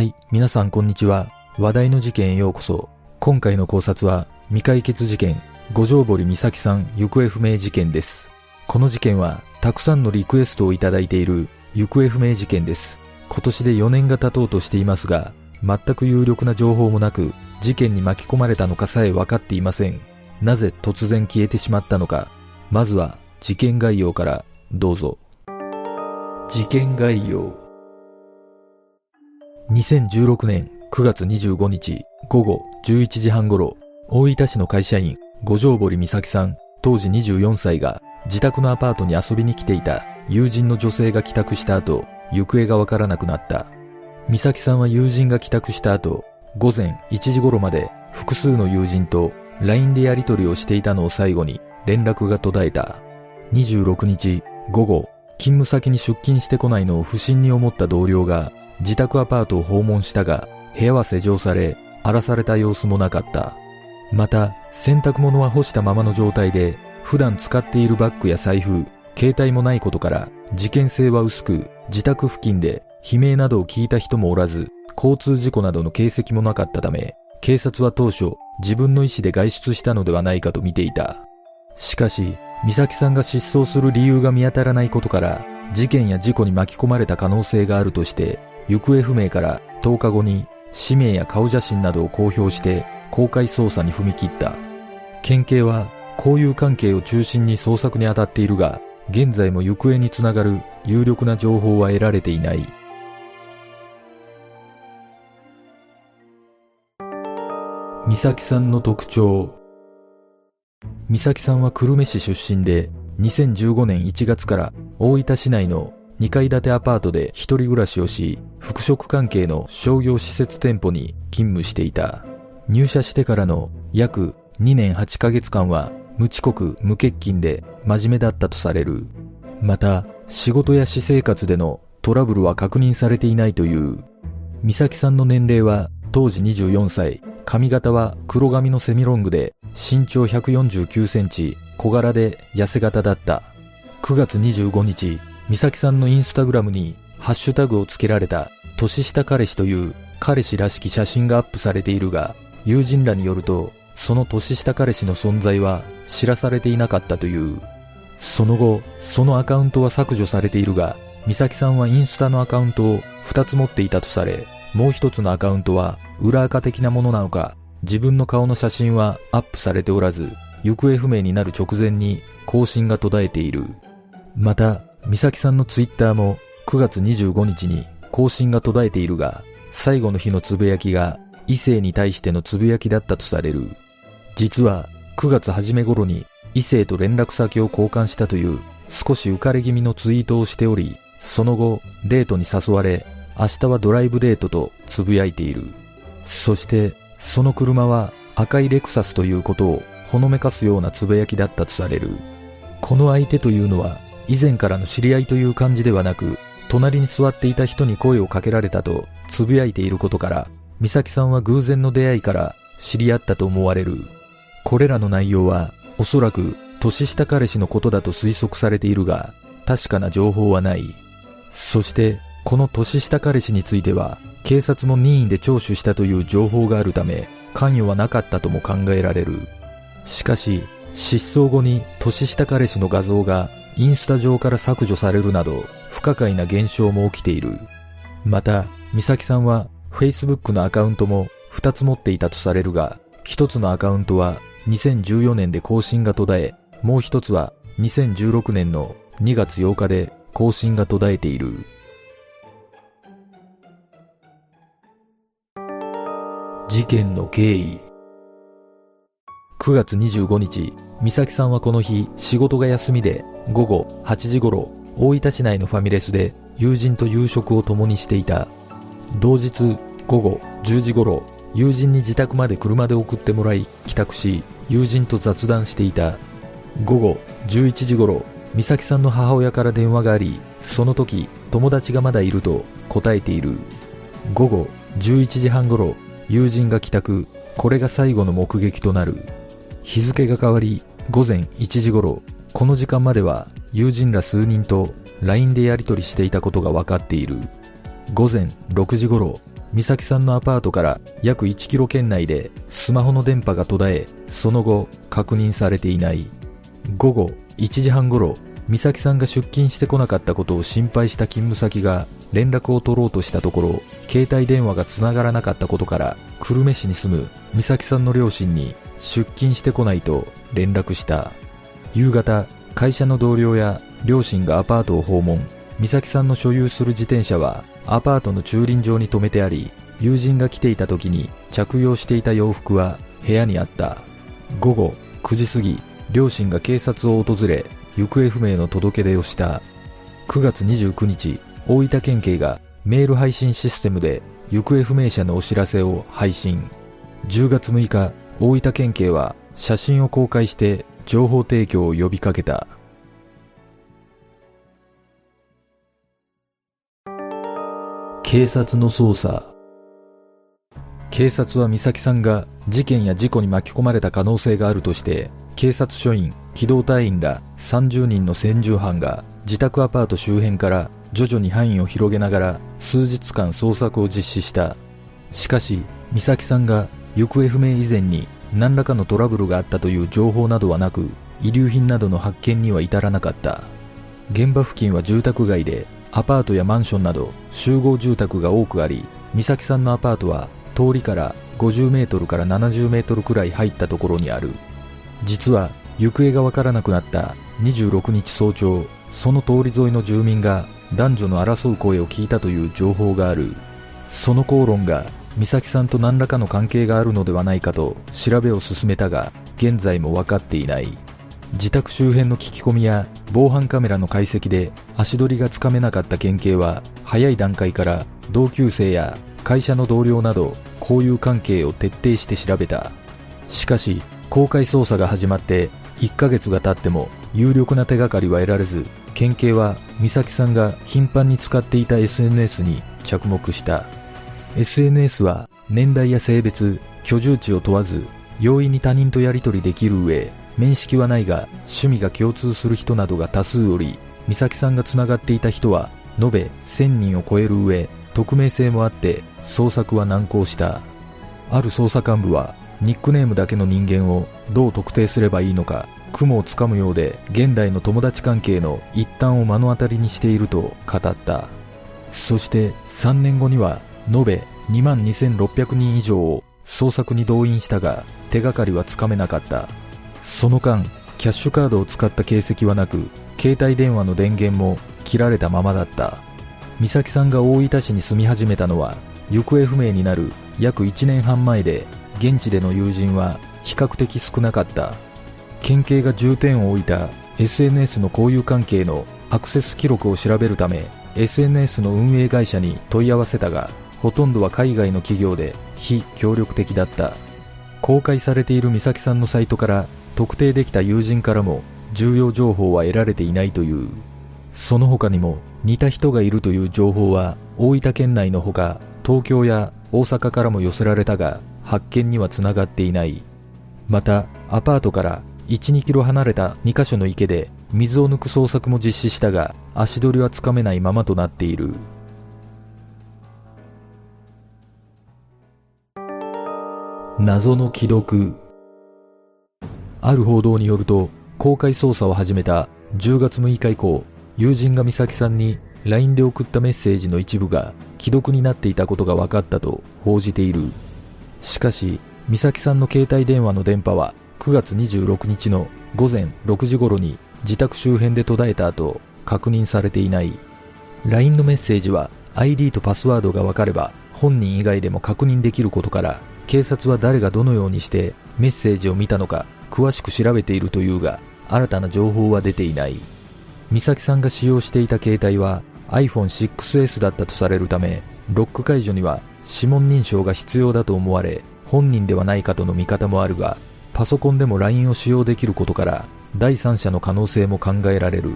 はい、皆さんこんにちは。話題の事件へようこそ。今回の考察は、未解決事件、五条堀美咲さん行方不明事件です。この事件は、たくさんのリクエストをいただいている行方不明事件です。今年で4年が経とうとしていますが、全く有力な情報もなく、事件に巻き込まれたのかさえ分かっていません。なぜ突然消えてしまったのか。まずは、事件概要からどうぞ。事件概要。2016年9月25日午後11時半頃、大分市の会社員、五条堀美咲さん、当時24歳が自宅のアパートに遊びに来ていた友人の女性が帰宅した後、行方がわからなくなった。美咲さんは友人が帰宅した後、午前1時頃まで複数の友人と LINE でやり取りをしていたのを最後に連絡が途絶えた。26日午後、勤務先に出勤してこないのを不審に思った同僚が自宅アパートを訪問したが、部屋は施錠され、荒らされた様子もなかった。また、洗濯物は干したままの状態で、普段使っているバッグや財布、携帯もないことから、事件性は薄く、自宅付近で悲鳴などを聞いた人もおらず、交通事故などの形跡もなかったため、警察は当初、自分の意思で外出したのではないかと見ていた。しかし、美咲さんが失踪する理由が見当たらないことから、事件や事故に巻き込まれた可能性があるとして、行方不明から10日後に氏名や顔写真などを公表して公開捜査に踏み切った。県警は交友関係を中心に捜索に当たっているが、現在も行方につながる有力な情報は得られていない。美咲さんの特徴美咲さんは久留米市出身で、2015年1月から大分市内の2階建てアパートで一人暮らしをし、服飾関係の商業施設店舗に勤務していた。入社してからの約2年8ヶ月間は無遅刻無欠勤で真面目だったとされる。また、仕事や私生活でのトラブルは確認されていないという。美咲さんの年齢は当時24歳、髪型は黒髪のセミロングで身長149センチ、小柄で痩せ型だった。9月25日、美咲さんのインスタグラムにハッシュタグを付けられた年下彼氏という彼氏らしき写真がアップされているが、友人らによると、その年下彼氏の存在は知らされていなかったという。その後、そのアカウントは削除されているが、美咲さんはインスタのアカウントを2つ持っていたとされ、もう一つのアカウントは裏垢的なものなのか、自分の顔の写真はアップされておらず、行方不明になる直前に更新が途絶えている。また、美咲さんのツイッターも9月25日に更新が途絶えているが、最後の日のつぶやきが異性に対してのつぶやきだったとされる。実は9月初め頃に異性と連絡先を交換したという少し浮かれ気味のツイートをしており、その後デートに誘われ、明日はドライブデートとつぶやいている。そして、その車は赤いレクサスということをほのめかすようなつぶやきだったとされる。この相手というのは以前からの知り合いという感じではなく、隣に座っていた人に声をかけられたとつぶやいていることから、美咲さんは偶然の出会いから知り合ったと思われる。これらの内容はおそらく年下彼氏のことだと推測されているが、確かな情報はない。そして、この年下彼氏については、警察も任意で聴取したという情報があるため、関与はなかったとも考えられる。しかし、失踪後に年下彼氏の画像がインスタ上から削除されるなど、不可解な現象も起きている。また、美咲さんは Facebook のアカウントも2つ持っていたとされるが、1つのアカウントは2014年で更新が途絶え、もう1つは2016年の2月8日で更新が途絶えている。事件の経緯9月25日、美咲さんはこの日仕事が休みで午後8時頃、大分市内のファミレスで友人と夕食を共にしていた。同日午後10時頃、友人に自宅まで車で送ってもらい帰宅し、友人と雑談していた。午後11時頃、美咲さんの母親から電話があり、その時友達がまだいると答えている。午後11時半頃、友人が帰宅、これが最後の目撃となる。日付が変わり、午前1時頃、この時間までは友人ら数人と LINE でやり取りしていたことが分かっている。午前6時頃、美咲さんのアパートから約1キロ圏内でスマホの電波が途絶え、その後確認されていない。午後1時半頃、美咲さんが出勤してこなかったことを心配した勤務先が連絡を取ろうとしたところ、携帯電話が繋がらなかったことから、久留米市に住む美咲さんの両親に出勤してこないと連絡した。夕方、会社の同僚や両親がアパートを訪問。美咲さんの所有する自転車はアパートの駐輪場に停めてあり、友人が来ていた時に着用していた洋服は部屋にあった。午後9時過ぎ、両親が警察を訪れ、行方不明の届け出をした。9月29日、大分県警がメール配信システムで行方不明者のお知らせを配信。10月6日、大分県警は写真を公開して情報提供を呼びかけた。警察の捜査警察は美咲さんが事件や事故に巻き込まれた可能性があるとして警察署員、機動隊員ら30人の専従班が自宅アパート周辺から徐々に範囲を広げながら数日間捜索を実施した。しかし、美咲さんが行方不明以前に何らかのトラブルがあったという情報などはなく、遺留品などの発見には至らなかった。現場付近は住宅街でアパートやマンションなど集合住宅が多くあり、美咲さんのアパートは通りから50メートルから70メートルくらい入ったところにある。実は行方がわからなくなった26日早朝、その通り沿いの住民が男女の争う声を聞いたという情報がある。その口論が美咲さんと何らかの関係があるのではないかと調べを進めたが、現在も分かっていない。自宅周辺の聞き込みや防犯カメラの解析で足取りがつかめなかった県警は早い段階から同級生や会社の同僚など交友関係を徹底して調べた。しかし公開捜査が始まって1ヶ月が経っても有力な手がかりは得られず県警は美咲さんが頻繁に使っていた SNS に着目した SNS は年代や性別居住地を問わず容易に他人とやり取りできる上面識はないが趣味が共通する人などが多数おり、美咲さんが繋がっていた人は延べ1000人を超える上、匿名性もあって捜索は難航した。ある捜査幹部はニックネームだけの人間をどう特定すればいいのか雲をつかむようで現代の友達関係の一端を目の当たりにしていると語った。そして3年後には延べ2万2600人以上を捜索に動員したが手がかりはつかめなかった。その間、キャッシュカードを使った形跡はなく、携帯電話の電源も切られたままだった。美咲さんが大分市に住み始めたのは、行方不明になる約1年半前で、現地での友人は比較的少なかった。県警が重点を置いた SNS の交友関係のアクセス記録を調べるため、SNS の運営会社に問い合わせたが、ほとんどは海外の企業で非協力的だった。公開されている美咲さんのサイトから特定できた友人からも重要情報は得られていないという。その他にも似た人がいるという情報は大分県内のほか東京や大阪からも寄せられたが発見にはつながっていない。またアパートから1、2キロ離れた2カ所の池で水を抜く捜索も実施したが足取りはつかめないままとなっている。謎の既読ある報道によると、公開捜査を始めた10月6日以降、友人が美咲さんに LINE で送ったメッセージの一部が既読になっていたことが分かったと報じている。しかし、美咲さんの携帯電話の電波は9月26日の午前6時頃に自宅周辺で途絶えた後、確認されていない。LINE のメッセージは ID とパスワードが分かれば本人以外でも確認できることから警察は誰がどのようにしてメッセージを見たのか詳しく調べているというが、新たな情報は出ていない。美咲さんが使用していた携帯は iPhone6S だったとされるため、ロック解除には指紋認証が必要だと思われ、本人ではないかとの見方もあるが、パソコンでも LINE を使用できることから、第三者の可能性も考えられる。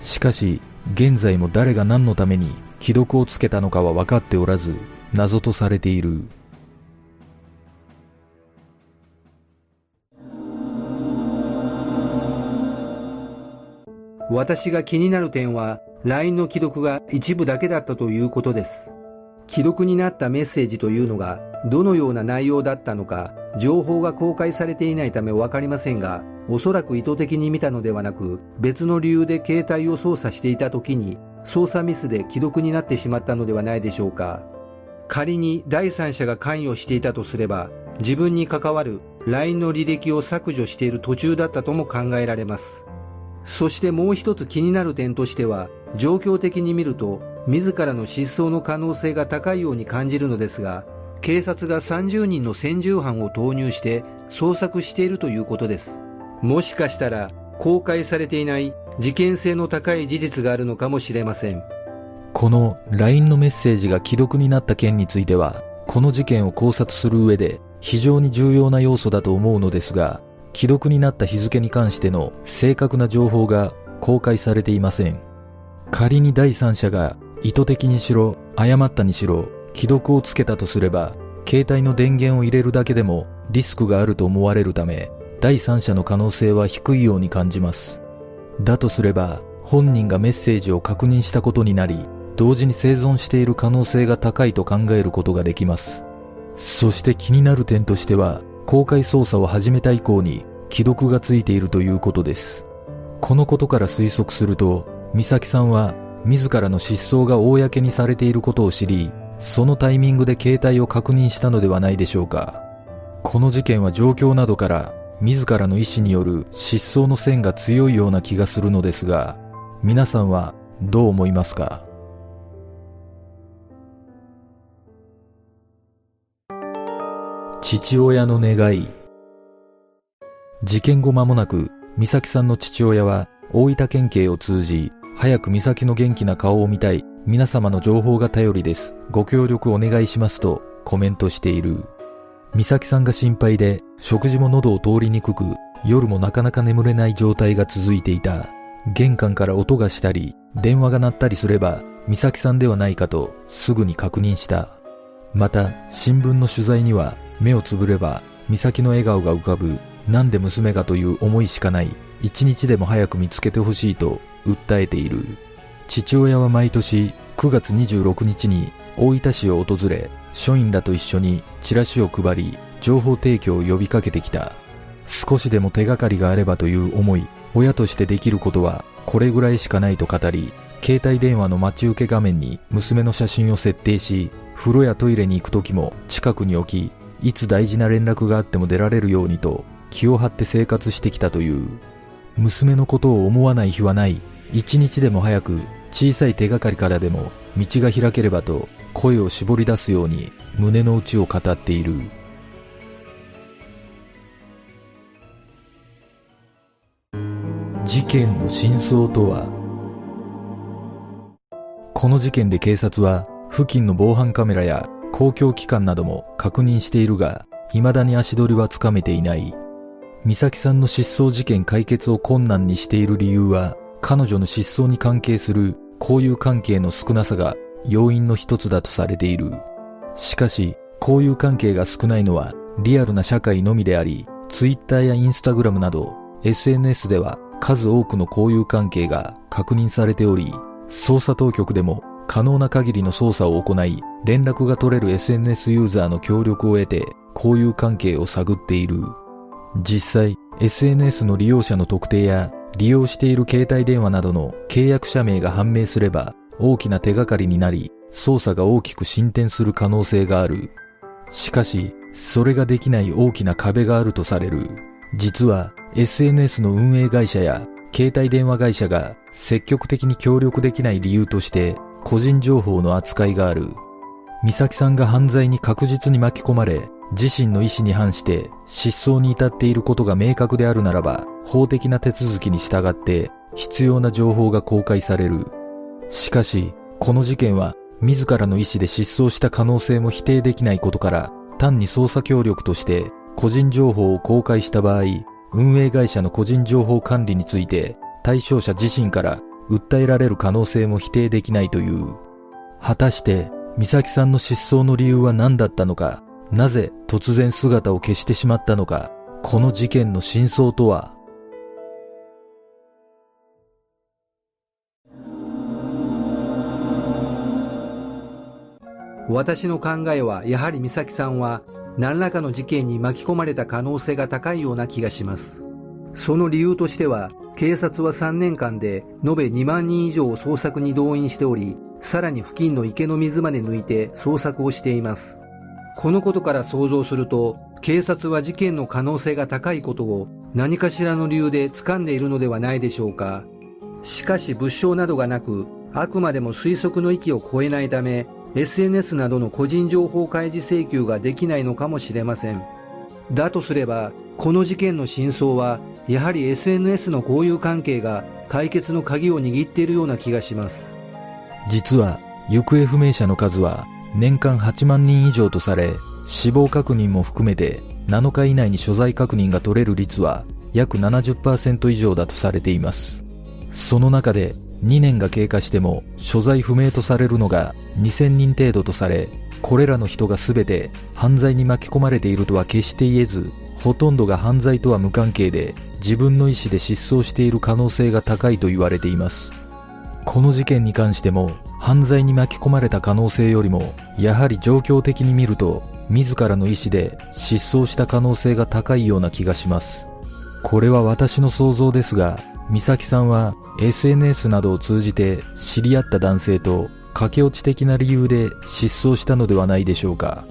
しかし、現在も誰が何のために既読をつけたのかは分かっておらず、謎とされている。私が気になる点は LINE の既読が一部だけだったということです。既読になったメッセージというのがどのような内容だったのか情報が公開されていないためわかりませんがおそらく意図的に見たのではなく別の理由で携帯を操作していた時に操作ミスで既読になってしまったのではないでしょうか仮に第三者が関与していたとすれば自分に関わる LINE の履歴を削除している途中だったとも考えられますそしてもう一つ気になる点としては状況的に見ると自らの失踪の可能性が高いように感じるのですが警察が30人の先住犯を投入して捜索しているということです。もしかしたら公開されていない事件性の高い事実があるのかもしれません。この LINE のメッセージが既読になった件についてはこの事件を考察する上で非常に重要な要素だと思うのですが既読になった日付に関しての正確な情報が公開されていません。仮に第三者が意図的にしろ誤ったにしろ既読をつけたとすれば携帯の電源を入れるだけでもリスクがあると思われるため第三者の可能性は低いように感じます。だとすれば本人がメッセージを確認したことになり同時に生存している可能性が高いと考えることができます。そして気になる点としては公開捜査を始めた以降に既読がついているということです。このことから推測すると美咲さんは自らの失踪が公にされていることを知りそのタイミングで携帯を確認したのではないでしょうか。この事件は状況などから自らの意思による失踪の線が強いような気がするのですが皆さんはどう思いますか？父親の願い事件後間もなく美咲さんの父親は大分県警を通じ早く美咲の元気な顔を見たい皆様の情報が頼りです。ご協力お願いしますとコメントしている。美咲さんが心配で食事も喉を通りにくく夜もなかなか眠れない状態が続いていた。玄関から音がしたり電話が鳴ったりすれば美咲さんではないかとすぐに確認した。また新聞の取材には目をつぶれば美咲の笑顔が浮かぶなんで娘がという思いしかない一日でも早く見つけてほしいと訴えている。父親は毎年9月26日に大分市を訪れ、署員らと一緒にチラシを配り、情報提供を呼びかけてきた。少しでも手がかりがあればという思い、親としてできることはこれぐらいしかないと語り、携帯電話の待ち受け画面に娘の写真を設定し、風呂やトイレに行く時も近くに置き、いつ大事な連絡があっても出られるようにと気を張って生活してきたという。娘のことを思わない日はない。一日でも早く小さい手がかりからでも道が開ければと声を絞り出すように胸の内を語っている。事件の真相とは？この事件で警察は付近の防犯カメラや公共機関なども確認しているが未だに足取りはつかめていない。美咲さんの失踪事件解決を困難にしている理由は、彼女の失踪に関係する交友関係の少なさが要因の一つだとされている。しかし、交友関係が少ないのはリアルな社会のみであり、Twitter や Instagram など SNS では数多くの交友関係が確認されており、捜査当局でも可能な限りの捜査を行い、連絡が取れる SNS ユーザーの協力を得て、交友関係を探っている。実際、SNS の利用者の特定や利用している携帯電話などの契約者名が判明すれば大きな手がかりになり、捜査が大きく進展する可能性がある。しかし、それができない大きな壁があるとされる。実は、SNS の運営会社や携帯電話会社が積極的に協力できない理由として個人情報の扱いがある。美咲さんが犯罪に確実に巻き込まれ、自身の意思に反して失踪に至っていることが明確であるならば、法的な手続きに従って必要な情報が公開される。しかし、この事件は自らの意思で失踪した可能性も否定できないことから、単に捜査協力として個人情報を公開した場合、運営会社の個人情報管理について対象者自身から訴えられる可能性も否定できないという。果たして、美咲さんの失踪の理由は何だったのか、なぜ突然姿を消してしまったのか、この事件の真相とは？私の考えはやはり美咲さんは何らかの事件に巻き込まれた可能性が高いような気がします。その理由としては、警察は3年間で延べ2万人以上を捜索に動員しており、さらに付近の池の水まで抜いて捜索をしています。このことから想像すると、警察は事件の可能性が高いことを何かしらの理由で掴んでいるのではないでしょうか。しかし物証などがなく、あくまでも推測の域を超えないため、SNS などの個人情報開示請求ができないのかもしれません。だとすれば、この事件の真相は、やはり SNS の交友関係が解決の鍵を握っているような気がします。実は、行方不明者の数は年間8万人以上とされ、死亡確認も含めて7日以内に所在確認が取れる率は約70%以上だとされています。その中で2年が経過しても所在不明とされるのが2000人程度とされ、これらの人が全て犯罪に巻き込まれているとは決して言えず、ほとんどが犯罪とは無関係で自分の意思で失踪している可能性が高いと言われています。この事件に関しても犯罪に巻き込まれた可能性よりもやはり状況的に見ると自らの意思で失踪した可能性が高いような気がします。これは私の想像ですが、美咲さんは SNS などを通じて知り合った男性と駆け落ち的な理由で失踪したのではないでしょうか。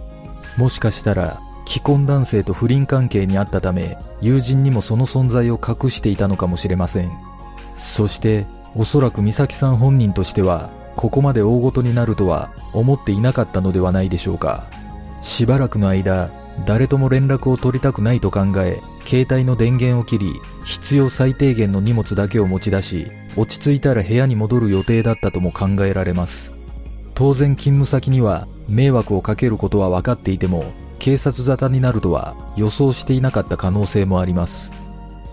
もしかしたら既婚男性と不倫関係にあったため友人にもその存在を隠していたのかもしれません。そしておそらく美咲さん本人としてはここまで大ごとになるとは思っていなかったのではないでしょうか。しばらくの間、誰とも連絡を取りたくないと考え、携帯の電源を切り、必要最低限の荷物だけを持ち出し、落ち着いたら部屋に戻る予定だったとも考えられます。当然勤務先には迷惑をかけることは分かっていても、警察沙汰になるとは予想していなかった可能性もあります。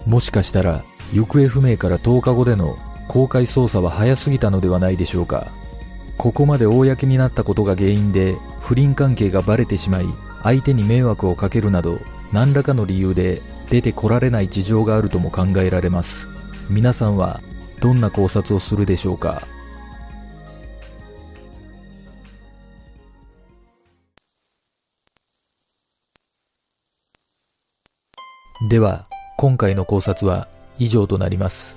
もしかしたら、行方不明から10日後での公開捜査は早すぎたのではないでしょうか。ここまで公になったことが原因で不倫関係がバレてしまい相手に迷惑をかけるなど何らかの理由で出てこられない事情があるとも考えられます皆さんはどんな考察をするでしょうか？では今回の考察は以上となります。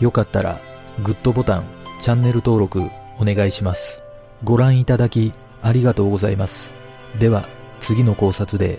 よかったらグッドボタンチャンネル登録お願いします。ご覧いただきありがとうございます。では次の考察で